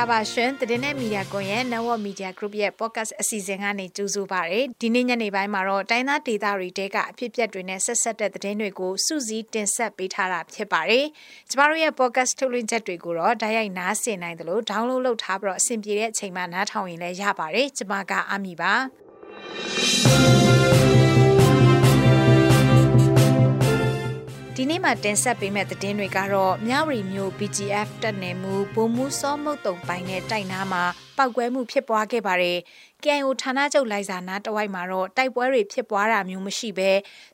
္ဂလာပါရှင်တည်တဲ့မီဒီယာကွန်ရဲ့ Network Media Group ရဲ့ podcast အစီအစဉ်ကနေကြိုဆိုပါရစေဒီနေ့ညနေပိုင်းမှာတော့တိုင်းသားဒေသတွေတဲကအဖြစ်အပျက်တွေနဲ့ဆက်ဆက်တဲ့သတင်းတွေကိုစုစည်းတင်ဆက်ပေးထားတာဖြစ်ပါတယ်ကျမတို့ရဲ့ podcast ထုတ်လွှင့်ချက်တွေကိုတော့ဓာတ်ရိုက်နားဆင်နိုင်တယ်လို့ download လုပ်ထားပြီးတော့အဆင်ပြေတဲ့အချိန်မှာနားထောင်ရင်လည်းရပါတယ်ကျမကအမီပါ ဒီနေ့မှတင်ဆက်ပေးမယ့်သတင်းတွေကတော့မြဝတီမြို့ BGF တပ်နယ်မှုဘုံမှုစောမုတ်တုံပိုင်းနဲ့တိုက်နာမှာပောက်ကွဲမှုဖြစ်ပွားခဲ့ပါတယ်။ KIO ဌာနချုပ်လိုက်စာနာတဝိုက်မှာတော့တိုက်ပွဲတွေဖြစ်ပွားတာမျိုးမရှိဘဲ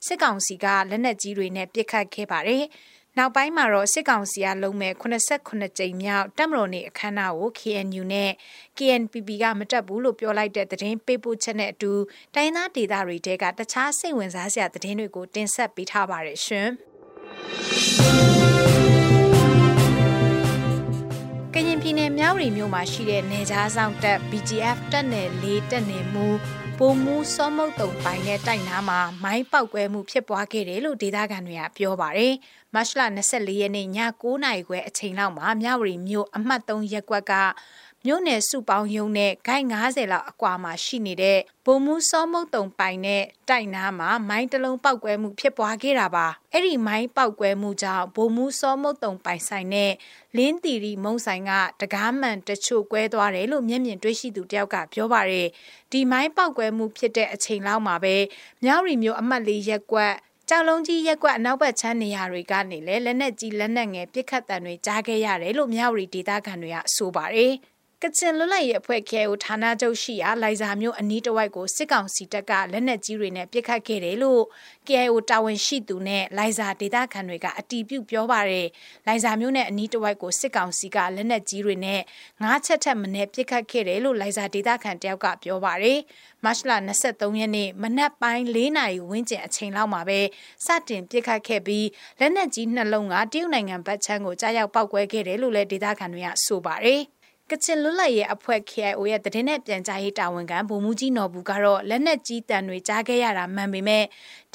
စစ်ကောင်စီကလက်နက်ကြီးတွေနဲ့ပစ်ခတ်ခဲ့ပါတယ်။နောက်ပိုင်းမှာတော့စစ်ကောင်စီကလုံးမဲ့89ကြိမ်မြောက်တပ်မတော်နေအခမ်းအနားကို KNU နဲ့ KNPP ကမတက်ဘူးလို့ပြောလိုက်တဲ့သတင်းပေးပို့ချက်နဲ့အတူတိုင်းသားဒေသတွေတဲကတခြားစိတ်ဝင်စားစရာသတင်းတွေကိုတင်ဆက်ပေးထားပါတယ်ရှင်။ ကရင်ပြည်နယ်မြောက်ရီမြို့မှာရှိတဲ့နေကြားဆောင်တပ် BGF တပ်နယ်၄တပ်နယ်မူပုံမူစောမုတ်တုံပိုင်းနဲ့တိုက်နာမှာမိုင်းပောက်ကွဲမှုဖြစ်ပွားခဲ့တယ်လို့ဒေသခံတွေကပြောပါတယ်။မတ်လ24ရက်နေ့ည9:00နာရီခွဲအချိန်လောက်မှာမြောက်ရီမြို့အမှတ်3ရပ်ကွက်က မြို့နယ်စုပေါင်းယုံနဲ့ဂိုင်း90လောက်အကွာမှာရှိနေတဲ့ဘုံမူစောမုတ်တုံပိုင်နဲ့တိုက်နားမှာမိုင်းတလုံးပောက်ကွဲမှုဖြစ်ပွားခဲ့တာပါအဲ့ဒီမိုင်းပောက်ကွဲမှုကြောင့်ဘုံမူစောမုတ်တုံပိုင်ဆိုင်နဲ့လင်းတီရီမုံဆိုင်ကတကားမှန်တချို့ကွဲသွားတယ်လို့မျက်မြင်တွေ့ရှိသူတယောက်ကပြောပါတယ်ဒီမိုင်းပောက်ကွဲမှုဖြစ်တဲ့အချိန်လောက်မှာပဲမြောက်ရီမျိုးအမှတ်လေးရက်ကွက်ကြောက်လုံးကြီးရက်ကွက်အနောက်ဘက်ချမ်းနေရာတွေကနေလည်းလက်နက်ကြီးလက်နက်ငယ်ပစ်ခတ်တံတွေကြားခဲ့ရတယ်လို့မြောက်ရီဒေသခံတွေကဆိုပါတယ်။ ကချင်လွတ်လပ်ရေးအဖွဲ့ခဲကိုဌာနချုပ်ရှိရာလိုင်ဇာမြို့အနီးတစ်ဝိုက်ကိုစစ်ကောင်စီတပ်ကလက်နက်ကြီးတွေနဲ့ပစ်ခတ်ခဲ့တယ်လို့ KIO တာဝန်ရှိသူနဲ့လိုင်ဇာဒေသခံတွေကအတီးပြုတ်ပြောပါတယ်။လိုင်ဇာမြို့နဲ့အနီးတစ်ဝိုက်ကိုစစ်ကောင်စီကလက်နက်ကြီးတွေနဲ့ငါးချက်ထက်မနည်းပစ်ခတ်ခဲ့တယ်လို့လိုင်ဇာဒေသခံတယောက်ကပြောပါတယ်။မတ်လ23ရက်နေ့မနက်ပိုင်း၄နာရီဝန်းကျင်အချိန်လောက်မှာပဲစတင်ပစ်ခတ်ခဲ့ပြီးလက်နက်ကြီးနှလုံးကတရုတ်နိုင်ငံဘက်ခြမ်းကိုကြားရောက်ပောက်ကွဲခဲ့တယ်လို့လည်းဒေသခံတွေကဆိုပါတယ်။ ကချင်လွတ်လပ်ရေးအဖွဲ့ KIO ရဲ့တည်င်းနဲ့ပြန်ကြားရေးတာဝန်ခံဗိုလ်မှူးကြီးနော်ဘူးကတော့လက်နက်ကြီးတန်တွေကြားခဲ့ရတာမှန်ပေမဲ့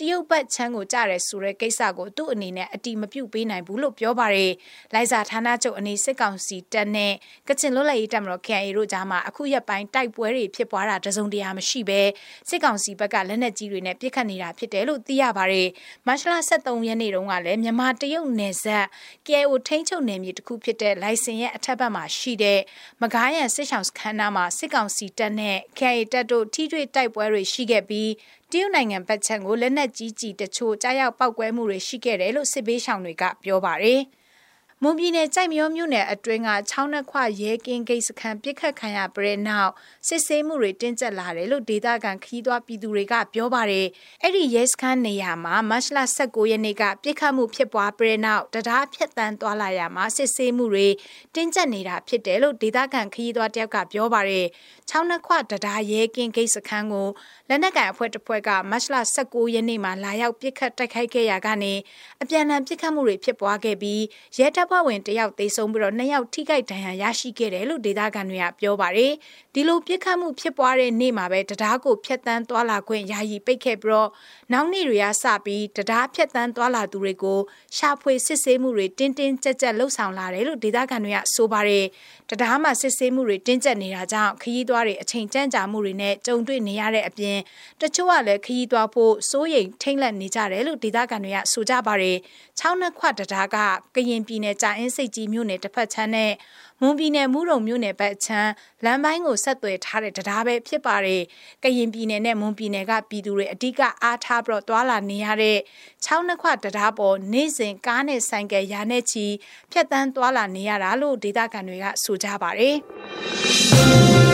တရုတ်ဘက်ချမ်းကိုကြားရဲဆိုတဲ့ကိစ္စကိုသူ့အနေနဲ့အတိမပြုတ်ပေးနိုင်ဘူးလို့ပြောပါတယ်။လိုက်စာဌာနချုပ်အနေစစ်ကောင်စီတပ်နဲ့ကချင်လွတ်လပ်ရေးတပ်မတော် KIA တို့ကြားမှာအခုရက်ပိုင်းတိုက်ပွဲတွေဖြစ်ပွားတာတစုံတရာမရှိဘဲစစ်ကောင်စီဘက်ကလက်နက်ကြီးတွေနဲ့ပစ်ခတ်နေတာဖြစ်တယ်လို့သိရပါတယ်။မတ်လ23ရက်နေ့တုန်းကလည်းမြန်မာတရုတ်နယ်စပ် KIO ထိန်းချုပ်နယ်မြေတစ်ခုဖြစ်တဲ့လိုင်စင်ရဲ့အထက်ဘက်မှာရှိတဲ့မကားရန်စစ်ဆောင်စခန်းနာမှာစစ်ကောင်စီတပ်နဲ့ KIA တပ်တို့ထိတွေ့တိုက်ပွဲတွေရှိခဲ့ပြီး တရုတ်နိုင်ငံဘက်ခြမ်းကိုလက်နက်ကြီးကြီးတချို့ကြားရောက်ပောက်ကွဲမှုတွေရှိခဲ့တယ်လို့စစ်ဘေးရှောင်တွေကပြောပါတယ်။ မွန်ပြည်နယ်ကြိုက်မရောမြို့နယ်အတွင်းကချောင်းနှခွရဲကင်းဂိတ်စခန်းပြစ်ခတ်ခံရပြီးနောက်စစ်ဆေးမှုတွေတင်းကျပ်လာတယ်လို့ဒေသခံခီးသွွားပြည်သူတွေကပြောပါတယ်။အဲ့ဒီရဲစခန်းနေရာမှာမတ်လ19ရက်နေ့ကပြစ်ခတ်မှုဖြစ်ပွားပြီးနောက်တရားဖြတ်တန်းသွားလာရမှာစစ်ဆေးမှုတွေတင်းကျပ်နေတာဖြစ်တယ်လို့ဒေသခံခီးသွွားတယောက်ကပြောပါတယ်။ချောင်းနှခွတရားရဲကင်းဂိတ်စခန်းကိုလက်နက်ကန်အဖွဲ့တစ်ဖွဲ့ကမတ်လ19ရက်နေ့မှာလာရောက်ပြစ်ခတ်တိုက်ခိုက်ခဲ့ရာကနေအပြန်အလှန်ပြစ်ခတ်မှုတွေဖြစ်ပွားခဲ့ပြီးရဲတပ်ဖွဲ့ဝင်တယောက်သေဆုံးပြီးတော့နှစ်ယောက်ထိခိုက်ဒဏ်ရာရရှိခဲ့တယ်လို့ဒေသခံတွေကပြောပါတယ်ဒီလိုပြစ်ခတ်မှုဖြစ်ပွားတဲ့နေ့မှာပဲတရားကိုဖျက်ဆီးသွားလာခွင့်ယာယီပိတ်ခဲ့ပြီးတော့နောက်နေ့တွေကစပြီးတရားဖျက်ဆီးသွားလာသူတွေကိုရှာဖွေစစ်ဆေးမှုတွေတင်းတင်းကြပ်ကြပ်လှုပ်ဆောင်လာတယ်လို့ဒေသခံတွေကဆိုပါတယ်တရားမှစစ်ဆေးမှုတွေတင်းကျပ်နေတာကြောင့်ခရီးသွားတွေအချိန်ကြမ်းကြာမှုတွေနဲ့ကြုံတွေ့နေရတဲ့အပြင်တချို့ကလည်းခရီးသွားဖို့စိုးရိမ်ထိမ့်လက်နေကြတယ်လို့ဒေသခံတွေကဆိုကြပါတယ်။ချောင်းနှခွတရားကကရင်ပြည်နယ်ကြာအင်းစိတ်ကြီးမြို့နယ်တစ်ဖက်ချမ်းနဲ့မွန်ပြည်နယ်မူရုံမြို့နယ်ဘက်ချမ်းလမ်းပိုင်းကိုဆက်သွယ်ထားတဲ့တရားပဲဖြစ်ပါတယ်။ကရင်ပြည်နယ်နဲ့မွန်ပြည်နယ်ကပြည်သူတွေအဓိကအားထားပြီးတော့တွာလာနေရတဲ့ချောင်းနှခွတရားပေါ်နေ့စဉ်ကားနဲ့ဆိုင်ကယ်ရာနဲ့ချီဖြတ်တန်းတွာလာနေရတာလို့ဒေသခံတွေကဆိုကြပါတယ်။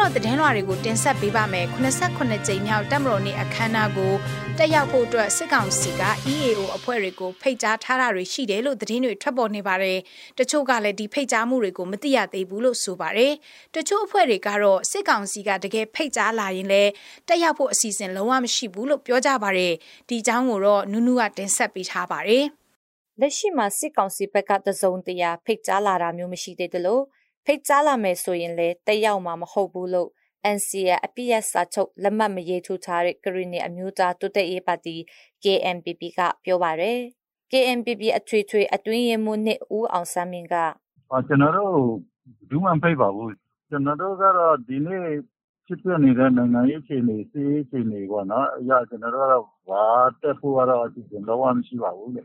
တော့သတင်းလွှာတွေကိုတင်ဆက်ပေးပါမယ်89ကြိမ်မြောက်တက်မတော်နေ့အခမ်းအနားကိုတက်ရောက်ဖို့အတွက်စစ်ကောင်စီက EAO အဖွဲ့တွေကိုဖိတ်ကြားထားတာတွေရှိတယ်လို့သတင်းတွေထွက်ပေါ်နေပါတယ်တချို့ကလည်းဒီဖိတ်ကြားမှုတွေကိုမသိရသေးဘူးလို့ဆိုပါတယ်တချို့အဖွဲ့တွေကတော့စစ်ကောင်စီကတကယ်ဖိတ်ကြားလာရင်လည်းတက်ရောက်ဖို့အစီအစဉ်လုံးဝမရှိဘူးလို့ပြောကြပါတယ်ဒီအကြောင်းကိုတော့နူးနူးကတင်ဆက်ပေးထားပါတယ်လက်ရှိမှာစစ်ကောင်စီဘက်ကတစုံတရာဖိတ်ကြားလာတာမျိုးမရှိသေးတယ်လို့ ဖိတ်ကြားလာမယ်ဆိုရင်လည်းတက်ရောက်မှာမဟုတ်ဘူးလို့ NCA အပြည့်အစာချုပ်လက်မှတ်မရေးထိုးထားတဲ့ကရီနီအမျိုးသားတိုးတက်ရေးပါတီ KNPP ကပြောပါရယ် KNPP အထွေထွေအတွင်းရေးမှူးနှစ်ဦးအောင်ဆန်းမြင့်ကကျွန်တော်တို့ဒူးမှန်ဖိတ်ပါဘူးကျွန်တော်တို့ကတော့ဒီနေ့ဖြစ်ပြနေတဲ့နိုင်ငံရေးအခြေအနေစီးရေးအခြေအနေပေါ့နော်အရာကျွန်တော်တို့ကတော့ဘာတက်ဖို့ကတော့အစီအစဉ်လုံးဝမရှိပါဘူးလေ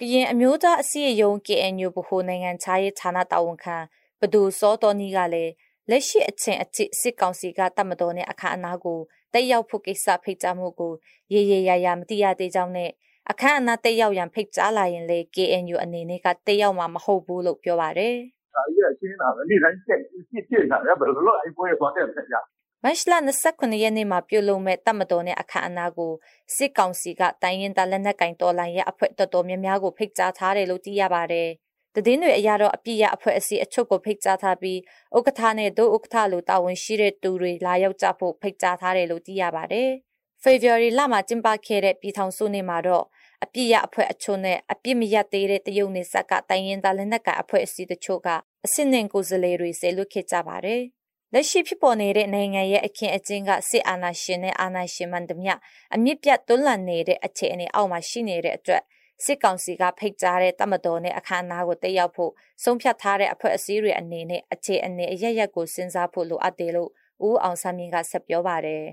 ကရင်အမျိုးသားအစည်းအရုံး KNU ဗဟိုနိုင်ငံခြားရေးဌာနတာဝန်ခံ ဘဒူစောတော်နီကလည်းလက်ရှိအချင်းအချစ်စစ်ကောင်စီကတတ်မတော်နဲ့အခမ်းအနားကိုတက်ရောက်ဖို့ကိစ္စဖိတ်ကြားမှုကိုရေရေရာရာမတိရသေးကြောင်းနဲ့အခမ်းအနားတက်ရောက်ရန်ဖိတ်ကြားလာရင်လေ KNU အနေနဲ့ကတက်ရောက်မှာမဟုတ်ဘူးလို့ပြောပါတယ်။ဒါကြီးအရှင်းတာပဲနေ့တိုင်းချက်ဖြစ်ဖြစ်တာဘယ်လိုလုပ်အဲ့ပွဲသွားတဲ့ဆက်ကြမတ်လ29ရက်နေ့မှာပြုလုပ်မဲ့တတ်မတော်နဲ့အခမ်းအနားကိုစစ်ကောင်စီကတိုင်းရင်သားလက်နက်ကင်တော်လှန်ရေးအဖွဲ့တော်တော်များများကိုဖိတ်ကြားထားတယ်လို့သိရပါတယ်။ တည်င်းတွေအရာတော့အပြည့်ရအဖွဲ့အစည်းအချုပ်ကိုဖိတ်ကြားထားပြီးဥက္ကဋ္ဌနဲ့ဒုဥက္ကဋ္ဌလိုတာဝန်ရှိတဲ့သူတွေလာရောက်ကြဖို့ဖိတ်ကြားထားတယ်လို့သိရပါတယ်။ February လမှာကျင်းပခဲ့တဲ့ပြည်ထောင်စုနေ့မှာတော့အပြည့်ရအဖွဲ့အချို့နဲ့အပြည့်မရသေးတဲ့တရုတ်နေဆက်ကတိုင်းရင်သားလက်နက်ကအဖွဲ့အစည်းတချို့ကအစစ်နှင်ကိုယ်စားလှယ်တွေဆဲလွတ်ခဲ့ကြပါတယ်။လက်ရှိဖြစ်ပေါ်နေတဲ့နိုင်ငံရဲ့အခင်းအကျင်းကစစ်အာဏာရှင်နဲ့အာဏာရှင်မှန်သမျှအမြင့်ပြတ်တွန်းလှန်နေတဲ့အခြေအနေအောက်မှာရှိနေတဲ့အတွက် စစ်ကောင်စီကဖိတ်ကြားတဲ့တမတော်နဲ့အခမ်းအနားကိုတက်ရောက်ဖို့ဆုံးဖြတ်ထားတဲ့အဖွဲ့အစည်းတွေအနေနဲ့အခြေအနေအရရက်ကိုစဉ်းစားဖို့လိုအပ်တယ်လို့ဦးအောင်ဆန်းမြင့်ကဆက်ပြောပါတယ်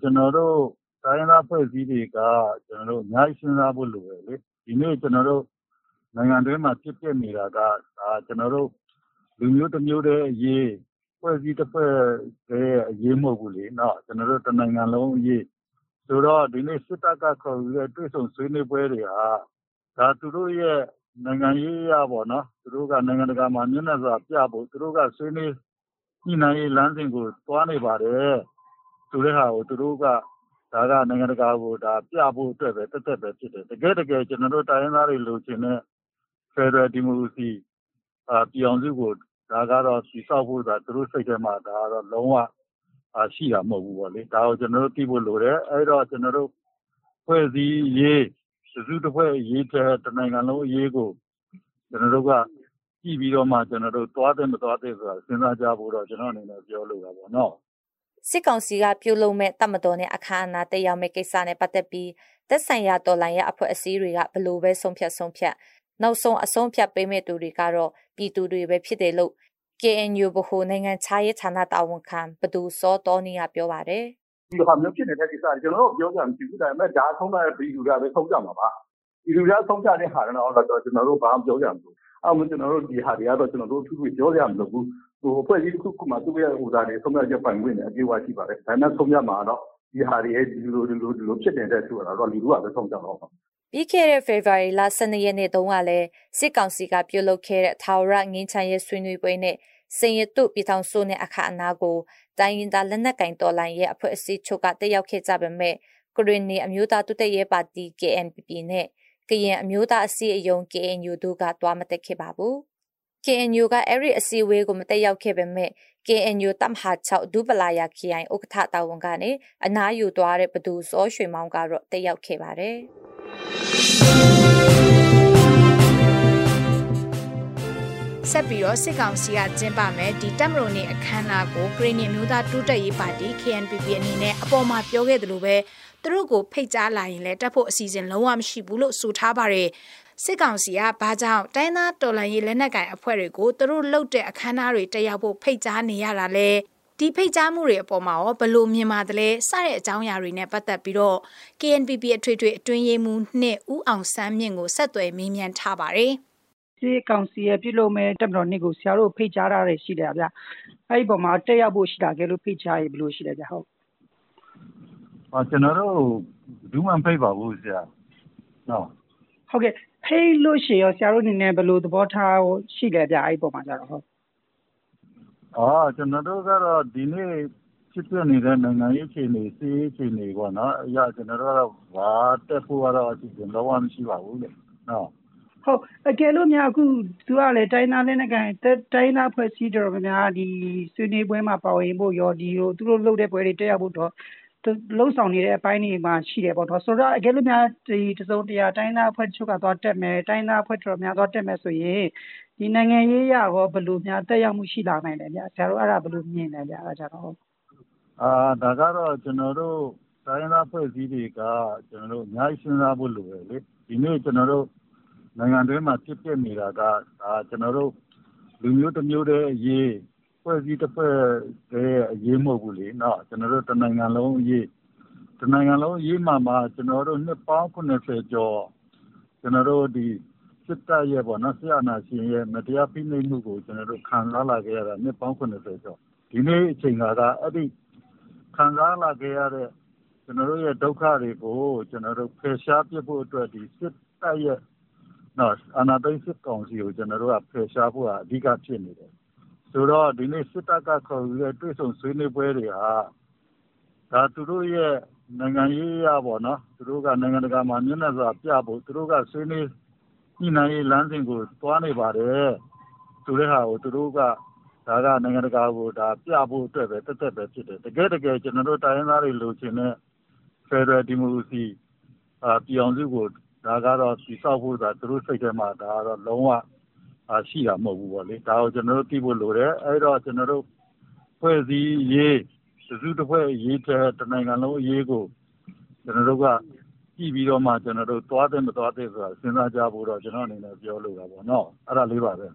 ကျွန်တော်တို့တိုင်းသားဖွဲ့စည်းတွေကကျွန်တော်တို့အများကြီးစဉ်းစားဖို့လိုတယ်လေဒီနေ့ကျွန်တော်တို့နိုင်ငံတွင်းမှာဖြစ်ပျက်နေတာကဒါကျွန်တော်တို့လူမျိုးတစ်မျိုးတည်းအရေးဖွဲ့စည်းတစ်ဖွဲ့ရဲ့အရေးမဟုတ်ဘူးလေနော်ကျွန်တော်တို့တနိုင်ငံလုံးအရေး ဆိုတော့ ဒီနေ့ စစ်တပ်ကခေါ်ယူတဲ့ တွေ့ဆုံဆွေးနွေးပွဲတွေဟာ ဒါသူတို့ရဲ့ နိုင်ငံရေးရပေါ့နော် သူတို့က နိုင်ငံတကာမှာ မျက်နှာစာပြဖို့ သူတို့က ဆွေးနွေးညှိနှိုင်းရေးလမ်းစဉ်ကို သွားနေပါတယ်ဆိုတဲ့ဟာကို သူတို့က ဒါက နိုင်ငံတကာကိုဒါပြဖို့အတွက်ပဲတက်တက်ပဲဖြစ်တယ် တကယ်တကယ် ကျွန်တော်တို့ တိုင်းရင်းသားတွေ လိုချင်တဲ့ Federal Democracy အာပြည်အောင်စုကို ဒါကတော့ တည်ဆောက်ဖို့ဆိုတာသူတို့စိတ်ထဲမှာ ဒါကတော့ လုံးဝ ရှိတာမဟုတ်ဘူးပေါ့လေဒါကိုကျွန်တော်တို့သိဖို့လိုတယ်အဲ့တော့ကျွန်တော်တို့ဖွဲ့စည်းရေးစုစုတစ်ဖွဲ့ရေးတဲ့တနိုင်ငံလုံးအရေးကိုကျွန်တော်တို့ကကြည့်ပြီးတော့မှကျွန်တော်တို့သွားတယ်မသွားတယ်ဆိုတာစဉ်းစားကြဖို့တော့ကျွန်တော်အနေနဲ့ပြောလိုတာပေါ့နော်စစ်ကောင်စီကပြုလုပ်မဲ့တမတော်နဲ့အခမ်းအနားတက်ရောက်မဲ့ကိစ္စနဲ့ပတ်သက်ပြီးသက်ဆိုင်ရာတော်လှန်ရေးအဖွဲ့အစည်းတွေကဘလို့ပဲဆုံးဖြတ်ဆုံးဖြတ်နောက်ဆုံးအဆုံးဖြတ်ပေးမဲ့သူတွေကတော့ပြည်သူတွေပဲဖြစ်တယ်လို့ KNU ဗဟိုနိုင်ငံခြားရေးဌာနတာဝန်ခံဘဒူစောတော်နီကပြောပါတယ်ဒီလိုဟာမျိုးဖြစ်နေတဲ့ကိစ္စကျွန်တော်တို့ပြောကြမရှိဘူးဒါပေမဲ့ဒါဆုံးတဲ့ပြည်သူတွေကပဲဆုံးကြမှာပါဒီလူတွေကဆုံးကြတဲ့ဟာကတော့ကျွန်တော်တို့ဘာမှပြောကြမှာမဟုတ်အဲ့မှကျွန်တော်တို့ဒီဟာတွေကတော့ကျွန်တော်တို့သူ့ကိုပြောကြမှာမဟုတ်ဘူးဟိုအဖွဲ့အစည်းတစ်ခုခုမှသူ့ရဲ့ဟိုသားတွေဆုံးဖြတ်ချက်ပိုင်ခွင့်နဲ့အပြေအဝရှိပါတယ်ဒါနဲ့ဆုံးဖြတ်မှာတော့ဒီဟာတွေဒီလိုဒီလိုဒီလိုဖြစ်နေတဲ့ဆိုတာတော့လူတို့ကပဲဆုံးကြတော့ပြီး ခဲ့တဲ့ February လ12ရက်နေ့တုန်းကလည်းစစ်ကောင်စီကပြုလုပ်ခဲ့တဲ့ထာဝရငင်းချမ်းရေးဆွေးနွေးပွဲနဲ့စင်ရတုပြည်ထောင်စုနဲ့အခအနာကိုတိုင်းရင်သားလက်နက်ကင်တော်လှန်ရေးအဖွဲ့အစည်းချုပ်ကတက်ရောက်ခဲ့ကြပေမဲ့ကရင်နီအမျိုးသားတုတက်ရေးပါတီ KNPP နဲ့ကရင်အမျိုးသားအစည်းအရုံး KNU တို့ကတွားမတက်ခဲ့ပါဘူး။ KNU ကအဲ့ဒီအစည်းအဝေးကိုမတက်ရောက်ခဲ့ပေမဲ့ KNU တမဟာ6ဒူပလာယာ KI ဥက္ကဋ္ဌတာဝန်ကနေအနားယူသွားတဲ့ဘသူစောရွှေမောင်ကတော့တက်ရောက်ခဲ့ပါတယ်။ ဆက်ပြီးတော့စစ်ကောင်စီကကျင်းပမယ်ဒီတက်မရိုနေအခမ်းအနားကိုကရင်နီမျိုးသားတိုးတက်ရေးပါတီ KNPP အနေနဲ့အပေါ်မှာပြောခဲ့သလိုပဲသူတို့ကိုဖိတ်ကြားလာရင်လည်းတက်ဖို့အစီအစဉ်လုံးဝမရှိဘူးလို့ဆိုထားပါတယ်စစ်ကောင်စီကဘာကြောင့်တိုင်းသားတော်လှန်ရေးလက်နက်ကိုင်အဖွဲ့တွေကိုသူတို့လှုပ်တဲ့အခမ်းအနားတွေတက်ရောက်ဖို့ဖိတ်ကြားနေရတာလဲ ဒီဖိတ်ကြားမှုတွေအပေါ်မှာရောဘလို့မြင်ပါတယ်လဲစတဲ့အကြောင်းအရာတွေနဲ့ပတ်သက်ပြီးတော့ KNPP အထွေထွေအတွင်းရေးမှူးနှစ်ဦးအောင်ဆန်းမြင့်ကိုဆက်သွယ်မေးမြန်းထားပါတယ်။စစ်ကောင်စီရဲ့ပြုလုပ်မဲ့တပ်မတော်နေ့ကိုဆရာတို့ဖိတ်ကြားထားတယ်ရှိတယ်ဗျ။အဲ့ဒီပေါ်မှာတက်ရောက်ဖို့ရှိတာကဲလို့ဖိတ်ကြားရင်ဘယ်လိုရှိလဲဗျဟုတ်။အာကျွန်တော်တို့ဘူးမှဖိတ်ပါဘူးဆရာ။နော်။ဟုတ်ကဲ့ဖိတ်လို့ရှိရောဆရာတို့အနေနဲ့ဘယ်လိုသဘောထားရှိလဲဗျအဲ့ဒီပေါ်မှာကြတော့ဟုတ်။အာ ကျွန်တော်တို့ကတော့ ဒီနေ့ဖြစ်ပြနေတဲ့ နိုင်ငံရေးအခြေအနေစီးအခြေအနေပေါ့နော်။အရာကျွန်တော်တို့ကတော့ ဘာတက်ဖို့ကတော့ အစီအစဉ် လုံးဝမရှိပါဘူးလေ။နော်။ဟုတ် အကယ်လို့များ အခု သူကလည်း တိုင်းသားလက်နက်ကိုင် တိုင်းသားဖွဲ့စည်းတော်များဒီဆွေးနွေးပွဲမှာပါဝင်ဖို့ရောဒီလိုသူတို့လုပ်တဲ့ပွဲတွေ တက်ရောက်ဖို့တော့လှုပ်ဆောင်နေတဲ့အပိုင်းတွေမှာ ရှိတယ်ပေါ့နော် ဆိုတော့ အကယ်လို့များဒီတစုံတရာ တိုင်းသားအဖွဲ့ချုပ်ကသွားတက်မယ် တိုင်းသားအဖွဲ့တော်များ သွားတက်မယ်ဆိုရင် ဒီနိုင်ငံရေးရရောဘယ်လိုများတက်ရောက်မှုရှိလာနိုင်လဲဗျဆရာတို့အဲ့ဒါဘယ်လိုမြင်လဲဗျအဲ့ဒါကြတော့အာဒါကတော့ကျွန်တော်တို့တိုင်းသားဖွဲ့စည်းတွေကကျွန်တော်တို့အများကြီးစဉ်းစားဖို့လိုတယ်လေဒီနေ့ကျွန်တော်တို့နိုင်ငံတွင်းမှာဖြစ်ပျက်နေတာကဒါကျွန်တော်တို့လူမျိုးတစ်မျိုးတည်းအရေးဖွဲ့စည်းတစ်ဖွဲ့တည်းရဲ့အရေးမဟုတ်ဘူးလေနော်ကျွန်တော်တို့တနိုင်ငံလုံးအရေးတနိုင်ငံလုံးအရေးမှာမှာကျွန်တော်တို့နှစ်ပေါင်း80ကျော်ကျွန်တော်တို့ဒီ စစ်တပ်ရဲ့ပေါ့နော်ဆရာနာရှင်ရဲ့မတရားဖိနှိပ်မှုကိုကျွန်တော်တို့ခံစားလာခဲ့ရတာနှစ်ပေါင်း80ကျော်ဒီနေ့အချိန်ကအဲ့ဒီခံစားလာခဲ့ရတဲ့ကျွန်တော်တို့ရဲ့ဒုက္ခတွေကိုကျွန်တော်တို့ဖယ်ရှားပြဖို့အတွက်ဒီစစ်တပ်ရဲ့နော်အနာသိစစ်ကောင်စီကိုကျွန်တော်တို့ကဖယ်ရှားဖို့အဓိကဖြစ်နေတယ်ဆိုတော့ဒီနေ့စစ်တပ်ကခေါ်ယူတဲ့တွေ့ဆုံဆွေးနွေးပွဲတွေဟာဒါသူတို့ရဲ့နိုင်ငံရေးရပေါ့နော်သူတို့ကနိုင်ငံတကာမှာမျက်နှာစာပြဖို့သူတို့ကဆွေးနွေး ညှိနှိုင်းရေးလမ်းစဉ်ကို သွားနေပါတယ်ဆိုတဲ့ဟာကို သူတို့က ဒါကနိုင်ငံတကာကိုဒါပြဖို့အတွက်ပဲတက်တက်ပဲဖြစ်တယ် တကယ်တကယ် ကျွန်တော်တို့ တိုင်းရင်းသားတွေလိုချင်တဲ့ Federal Democracy အာပြောင်းစုကို ဒါကတော့ဒီဆောက်ဖို့ဒါသူတို့စိတ်ထဲမှာ ဒါကတော့ လုံးဝအာရှိတာ မဟုတ်ဘူးပေါ့လေ ဒါကို ကျွန်တော်တို့ သိဖို့လိုတယ် အဲ့တော့ ကျွန်တော်တို့ ဖွဲ့စည်းရေး တစုတစ်ဖွဲ့ရေးတဲ့တနိုင်ငံလုံးအရေးကို ကျွန်တော်တို့က ကြည့်ပြီးတော့မှကျွန်တော်တို့သွားတဲ့မသွားတဲ့ဆိုတာစဉ်းစားကြဖို့တော့ကျွန်တော်အနေနဲ့ပြောလိုတာပေါ့နော်အဲ့ဒါလေးပါပဲ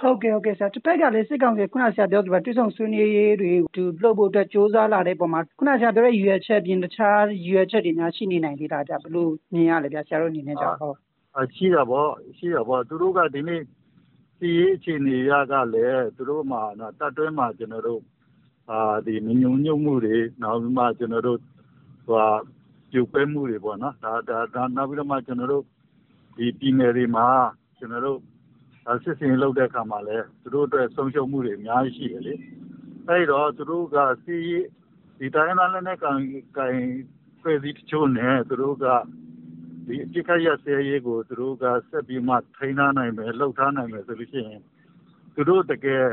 ဟုတ်ကဲ့ဟုတ်ကဲ့ဆရာတစ်ဖက်ကလည်းစစ်ကောင်စီခုနဆရာပြောကြပါတွေ့ဆုံဆွေးနွေးရေးတွေသူလှုပ်ဖို့အတွက်စ조사လာတဲ့ပုံမှာခုနဆရာပြောတဲ့ရွယ်ချက်ပြင်တခြားရွယ်ချက်တွေများရှိနေနိုင်သေးတာကြဘလို့မြင်ရလဲဗျဆရာတို့အနေနဲ့ကြောက်ဟုတ်အရှိတာပေါ့ရှိတာပေါ့သူတို့ကဒီနေ့စီရေးအခြေအနေရကလည်းသူတို့မှာနော်တတ်တွဲမှာကျွန်တော်တို့အာဒီမညုံညုံမှုတွေနောက်ပြီးမှကျွန်တော်တို့ဟို ပြုတ်ပဲမှုတွေပေါ့နော်ဒါဒါနောက်ပြီးတော့မှကျွန်တော်တို့ဒီပြည်နယ်တွေမှာကျွန်တော်တို့စစ်စင်လုပ်တဲ့အခါမှာလည်းသူတို့အတွက်ဆုံးရှုံးမှုတွေအများကြီးရှိတယ်လေအဲဒီတော့သူတို့ကစီးဒီတိုင်းသားလည်းနဲ့ကန်ကန်ဖွဲ့စည်းတချို့နဲ့သူတို့ကဒီအပြစ်ခတ်ရဆဲရေးကိုသူတို့ကဆက်ပြီးမှထိန်းထားနိုင်မယ်လှုပ်ထားနိုင်မယ်ဆိုလို့ရှိရင်သူတို့တကယ်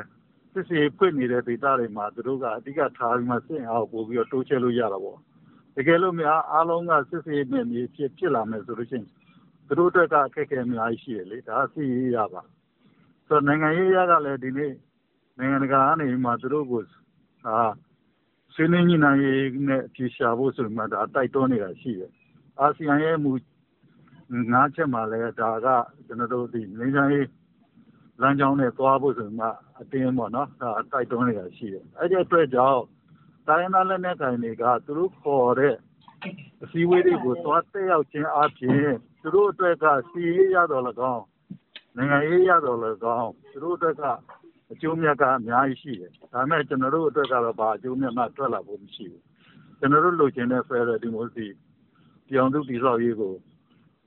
စစ်စီဖွင့်နေတဲ့ဒေသတွေမှာသူတို့ကအဓိကထားပြီးမှစစ်အောင်ပို့ပြီးတော့တိုးချဲလို့ရတာပေါ့ တကယ်လို့များအားလုံးကစစ်စီနဲ့မြေဖြစ်ဖြစ်လာမယ်ဆိုလို့ရှိရင်သူတို့အတွက်ကအခက်အခဲအများကြီးရှိတယ်လေဒါအစီရပါဆိုတော့နိုင်ငံရေးအရကလည်းဒီနေ့နိုင်ငံတကာကနေမှသူတို့ကိုအာဆွေးနွေးညှိနှိုင်းရေးနဲ့အဖြေရှာဖို့ဆိုမှဒါတိုက်တွန်းနေတာရှိတယ်။အာဆီယံရဲ့မူငါးချက်မှာလည်းဒါကကျွန်တော်တို့ဒီငင်းချမ်းရေးလမ်းကြောင်းနဲ့သွားဖို့ဆိုမှအတင်းပေါ့နော်ဒါတိုက်တွန်းနေတာရှိတယ်။အဲ့ဒီအတွက်ကြောင့် တိုင်းသားလက်နက်ကိုင်တွေကသူတို့ခေါ်တဲ့အစည်းအဝေးတွေကိုသွားတက်ရောက်ခြင်းအပြင်သူတို့အတွက်ကစီရေးရတော့၎င်းနိုင်ငံရေးရတော့လည်းကောင်းသူတို့အတွက်ကအကျိုးမြတ်ကအများကြီးရှိတယ်ဒါပေမဲ့ကျွန်တော်တို့အတွက်ကတော့ဘာအကျိုးမြတ်မှထွက်လာဖို့မရှိဘူးကျွန်တော်တို့လိုချင်တဲ့ Federal Democracy ပြောင်းသူတည်ဆောက်ရေးကို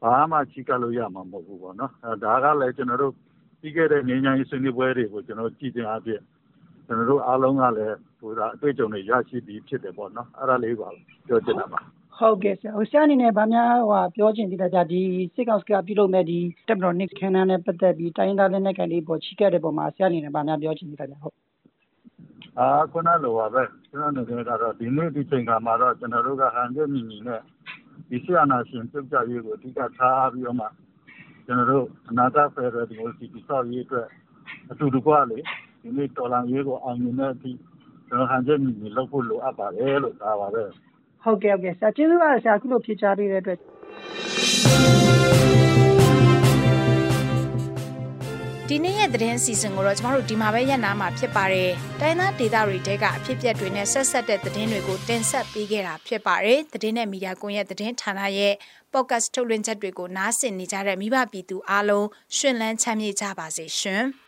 ဘာမှချီကပ်လို့ရမှာမဟုတ်ဘူးပေါ့နော်အဲဒါကလည်းကျွန်တော်တို့ပြီးခဲ့တဲ့ငြိမ်းချမ်းရေးဆွေးနွေးပွဲတွေကိုကျွန်တော်ကြည့်တင်အားဖြင့် ကျွန်တော်တို့အားလုံးကလည်းဟိုဒါအတွေ့အကြုံတွေရရှိပြီးဖြစ်တယ်ပေါ့နော်အဲ့ဒါလေးပါပြောချင်တာပါဟုတ်ကဲ့ဆရာဆရာအနေနဲ့ဗာများဟိုပြောချင်သေးတာကြဒီစစ်ကောင်စီကပြုလုပ်မဲ့ဒီတက်မတော် Nick Cannon နဲ့ပတ်သက်ပြီးတိုင်းသားလက်နက်ကန်လေးပေါ်ချိခဲ့တဲ့ပုံမှာဆရာအနေနဲ့ဗာများပြောချင်သေးတာကြဟုတ်အာခုနလိုပါပဲကျွန်တော်အနေနဲ့ကတော့ဒီနေ့ဒီချိန်ခါမှာတော့ကျွန်တော်တို့ကဟန်ကျမြင်မြင်နဲ့ဒီဆရာနာရှင်ပြုတ်ကြရေးကိုအဓိကထားပြီးတော့မှကျွန်တော်တို့အနာဂတ်ဖယ်ဒရယ်ဒီမိုကရေစီဆောက်ရေးအတွက်အတူတကွလေ ဒီနေ့တော်လန်ရေးကိုအောင်မြင်တဲ့အထိကျွန်တော်ဟန်ကျမြင်မြင်လုပ်ဖို့လိုအပ်ပါတယ်လို့ဒါပါပဲဟုတ်ကဲ့ဟုတ်ကဲ့ဆရာကျေးဇူးပါတယ်ဆရာအခုလိုဖြေချပေးတဲ့အတွက်ဒီနေ့ရဲ့သတင်းအစီအစဉ်ကိုတော့ကျမတို့ဒီမှာပဲရပ်နာမှာဖြစ်ပါတယ်။တိုင်းသားဒေသတွေတဲကအဖြစ်အပျက်တွေနဲ့ဆက်ဆက်တဲ့သတင်းတွေကိုတင်ဆက်ပေးခဲ့တာဖြစ်ပါတယ်။သတင်းနဲ့မီဒီယာကွန်ရက်သတင်းဌာနရဲ့ podcast ထုတ်လွှင့်ချက်တွေကိုနားဆင်နေကြတဲ့မိဘပြည်သူအားလုံးရှင်လန်းချမ်းမြေ့ကြပါစေရှင်။